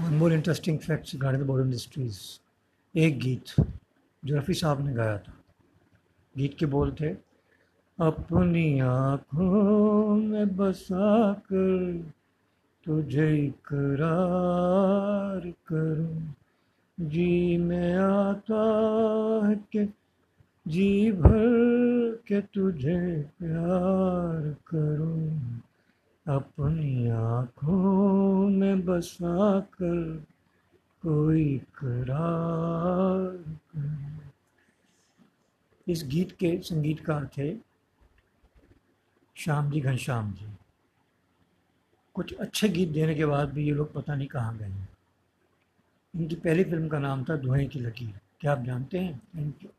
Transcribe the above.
One more interesting facts regarding the body industries एक गीत जो रफ़ी साहब ने गाया था। गीत के बोल थे, अपनी आँखों में बसा कर तुझे इकरार करूँ। जी में आता है कि जी भर के तुझे प्यार करूँ। अपनी आँखों में बसा कर कोई करार इस गीत के संगीतकार थे श्याम जी, घनश्याम जी। कुछ अच्छे गीत देने के बाद भी ये लोग पता नहीं कहाँ गए इनकी पहली फ़िल्म का नाम था धुएँ की लकीर। क्या आप जानते हैं? Thank you